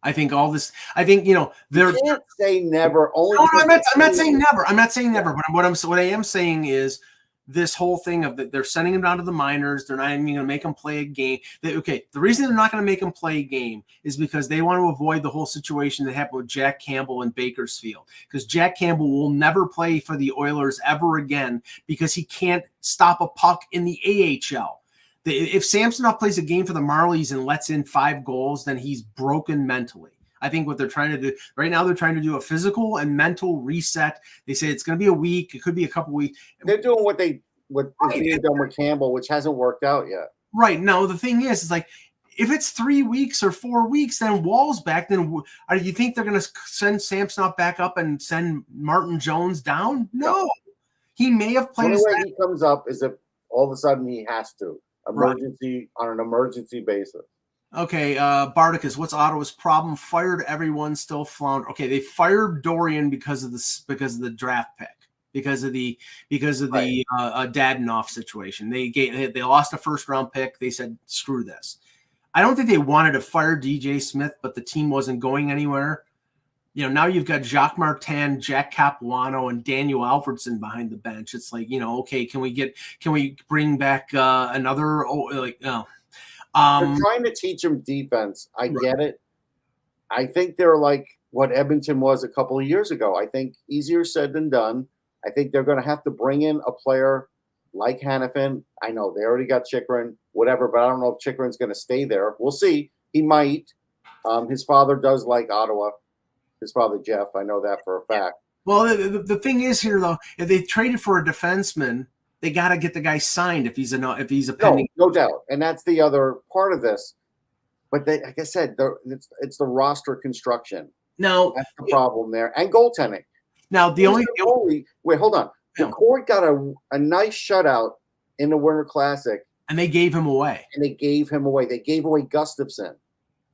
I think all this. I think you know they're. You can't say never. Only. No, I'm not. I'm not saying never. I'm not saying never. But what I'm what I am saying is this whole thing of that they're sending him down to the minors. They're not even going to make him play a game. They, okay, the reason they're not going to make him play a game is because they want to avoid the whole situation that happened with Jack Campbell in Bakersfield. Because Jack Campbell will never play for the Oilers ever again because he can't stop a puck in the AHL. If Samsonov plays a game for the Marlies and lets in five goals, then he's broken mentally. I think what they're trying to do right now, they're trying to do a physical and mental reset. They say it's going to be a week. It could be a couple weeks. They're doing what they what is Right. being done with Campbell, which hasn't worked out yet. Right. No, the thing is, it's like if it's three weeks or four weeks, then Woll's back. Then w- are you think they're going to send Samsonov back up and send Martin Jones down? No. He may have played The way he comes up is if all of a sudden he has to emergency on an emergency basis. Okay, uh Bardicus, what's Ottawa's problem? Fired everyone, still flounder. Okay, they fired Dorion because of this because of the draft pick, because of the because of the uh, uh Dadonov situation. They gave they, they lost a first round pick. They said screw this. I don't think they wanted to fire DJ Smith, but the team wasn't going anywhere. You know, now you've got Jacques Martin, Jack Capuano, and Daniel Alfredsson behind the bench. It's like, you know, okay, can we get can we bring back uh another oh like oh um they're trying to teach him defense. I Right. get it. I think they're like what Edmonton was a couple of years ago. I think easier said than done. I think they're going to have to bring in a player like Hanifin. I know they already got Chychrun, whatever, but I don't know if Chychrun's going to stay there. We'll see. He might. Um, his father does like Ottawa. His father Jeff, I know that for a fact. Well, the, the, thing is here though, if they traded for a defenseman, they got to get the guy signed if he's a no- if he's a No, pending. no doubt, and that's the other part of this. But they, like I said, it's it's the roster construction. Now, That's the problem there, and goaltending. now the only the goalie? Wait, hold on. Yeah. Daccord got a, a nice shutout in the Winter Classic, and they gave him away. and they gave him away. They gave away Gustavsson.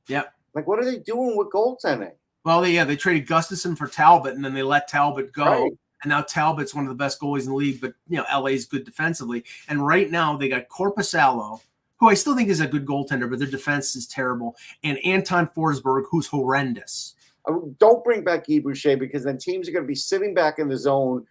Yep. Like, what are they doing with goaltending? Well, they, yeah, they traded Gustavsson for Talbot, and then they let Talbot go. Right. And now Talbot's one of the best goalies in the league, but you know LA's good defensively. And right now they got Korpisalo, who I still think is a good goaltender, but their defense is terrible, and Anton Forsberg, who's horrendous. Oh, don't bring back Guy Boucher because then teams are going to be sitting back in the zone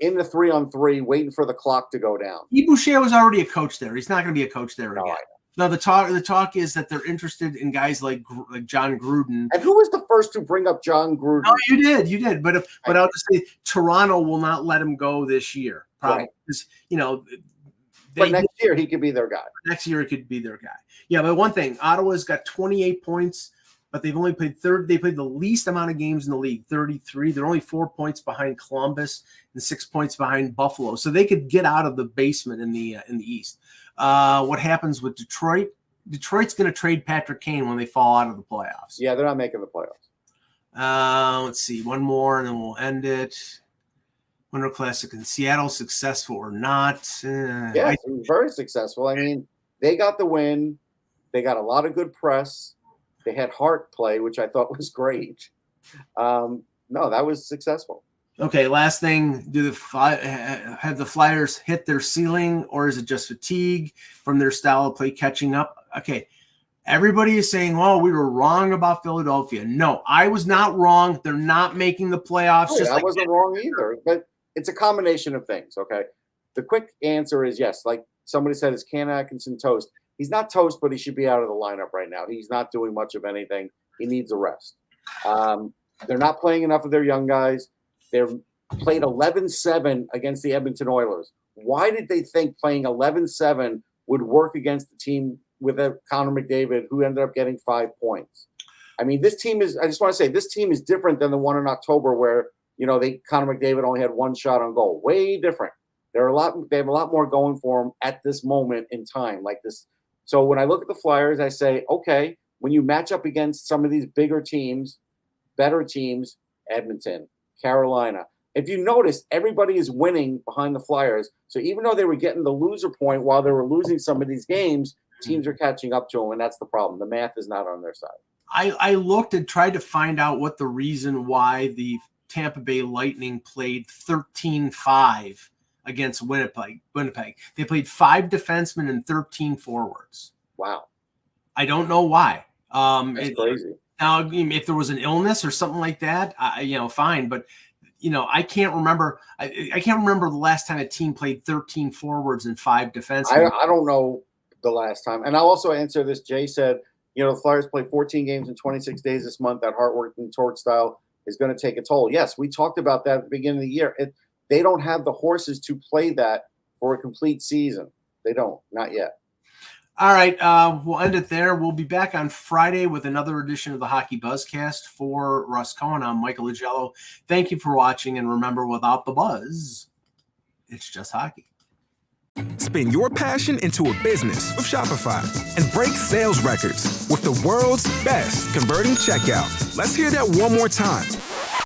in the three on three, waiting for the clock to go down. Guy Boucher was already a coach there. He's not going to be a coach there No, again. No, the talk the talk is that they're interested in guys like like John Gruden. And who was the first to bring up John Gruden? No, you did, you did, but if, but I'll just say Toronto will not let him go this year, probably Right. because you know but next year he could be their guy. next year he could be their guy. Yeah, but one thing, Ottawa's got 28 points, but they've only played third. They played the least amount of games in the league, 33. They're only four points behind Columbus and six points behind Buffalo, so they could get out of the basement in the uh, in the East. Uh, what happens with Detroit? Detroit's going to trade Patrick Kane when they fall out of the playoffs. Yeah, they're not making the playoffs. Uh, let's see, one more, and then we'll end it. Winter Classic in Seattle, successful or not? Uh, Yeah, I- very successful. I mean, they got the win. They got a lot of good press. They had Hart play, which I thought was great. Um, no, that was successful. Okay, last thing: Do the fly, have the Flyers hit their ceiling, or is it just fatigue from their style of play catching up? Okay, everybody is saying, "Well, we were wrong about Philadelphia." No, I was not wrong. They're not making the playoffs. Oh, just I like wasn't wrong either, but it's a combination of things. Okay, the quick answer is yes. Like somebody said, is Cam Atkinson toast? He's not toast, but he should be out of the lineup right now. He's not doing much of anything. He needs a rest. Um, they're not playing enough of their young guys. They're played 11-7 against the Edmonton Oilers. Why did they think playing 11-7 would work against the team with a Connor McDavid who ended up getting five points? I mean, this team is. I just want to say this team is different than the one in October where you know they Connor McDavid only had one shot on goal. Way different. They're a lot. They have a lot more going for them at this moment in time, like this. So when I look at the Flyers, I say, okay, when you match up against some of these bigger teams, better teams, Edmonton, Carolina. If you notice, everybody is winning behind the Flyers. So even though they were getting the loser point while they were losing some of these games, teams are catching up to them, and that's the problem. The math is not on their side. I, I looked and tried to find out what the reason why the Tampa Bay Lightning played 13-5 against Winnipeg. Winnipeg. They played five defensemen and 13 forwards. Wow, I don't know why. Um, that's it- crazy. Now, if there was an illness or something like that, I, you know, fine. But you know, I can't remember. I, I can't remember the last time a team played 13 forwards and five I, defensemen. I don't know the last time. And I'll also answer this. Jay said, you know, the Flyers play 14 games in 26 days this month. That hard working toward style is going to take a toll. Yes, we talked about that at the beginning of the year. It, they don't have the horses to play that for a complete season. They don't, not yet. All right, uh, we'll end it there. We'll be back on Friday with another edition of the Hockey Buzzcast. For Russ Cohen, I'm Michael Augello. Thank you for watching, and remember, without the buzz, it's just hockey. Spin your passion into a business with Shopify and break sales records with the world's best converting checkout. Let's hear that one more time.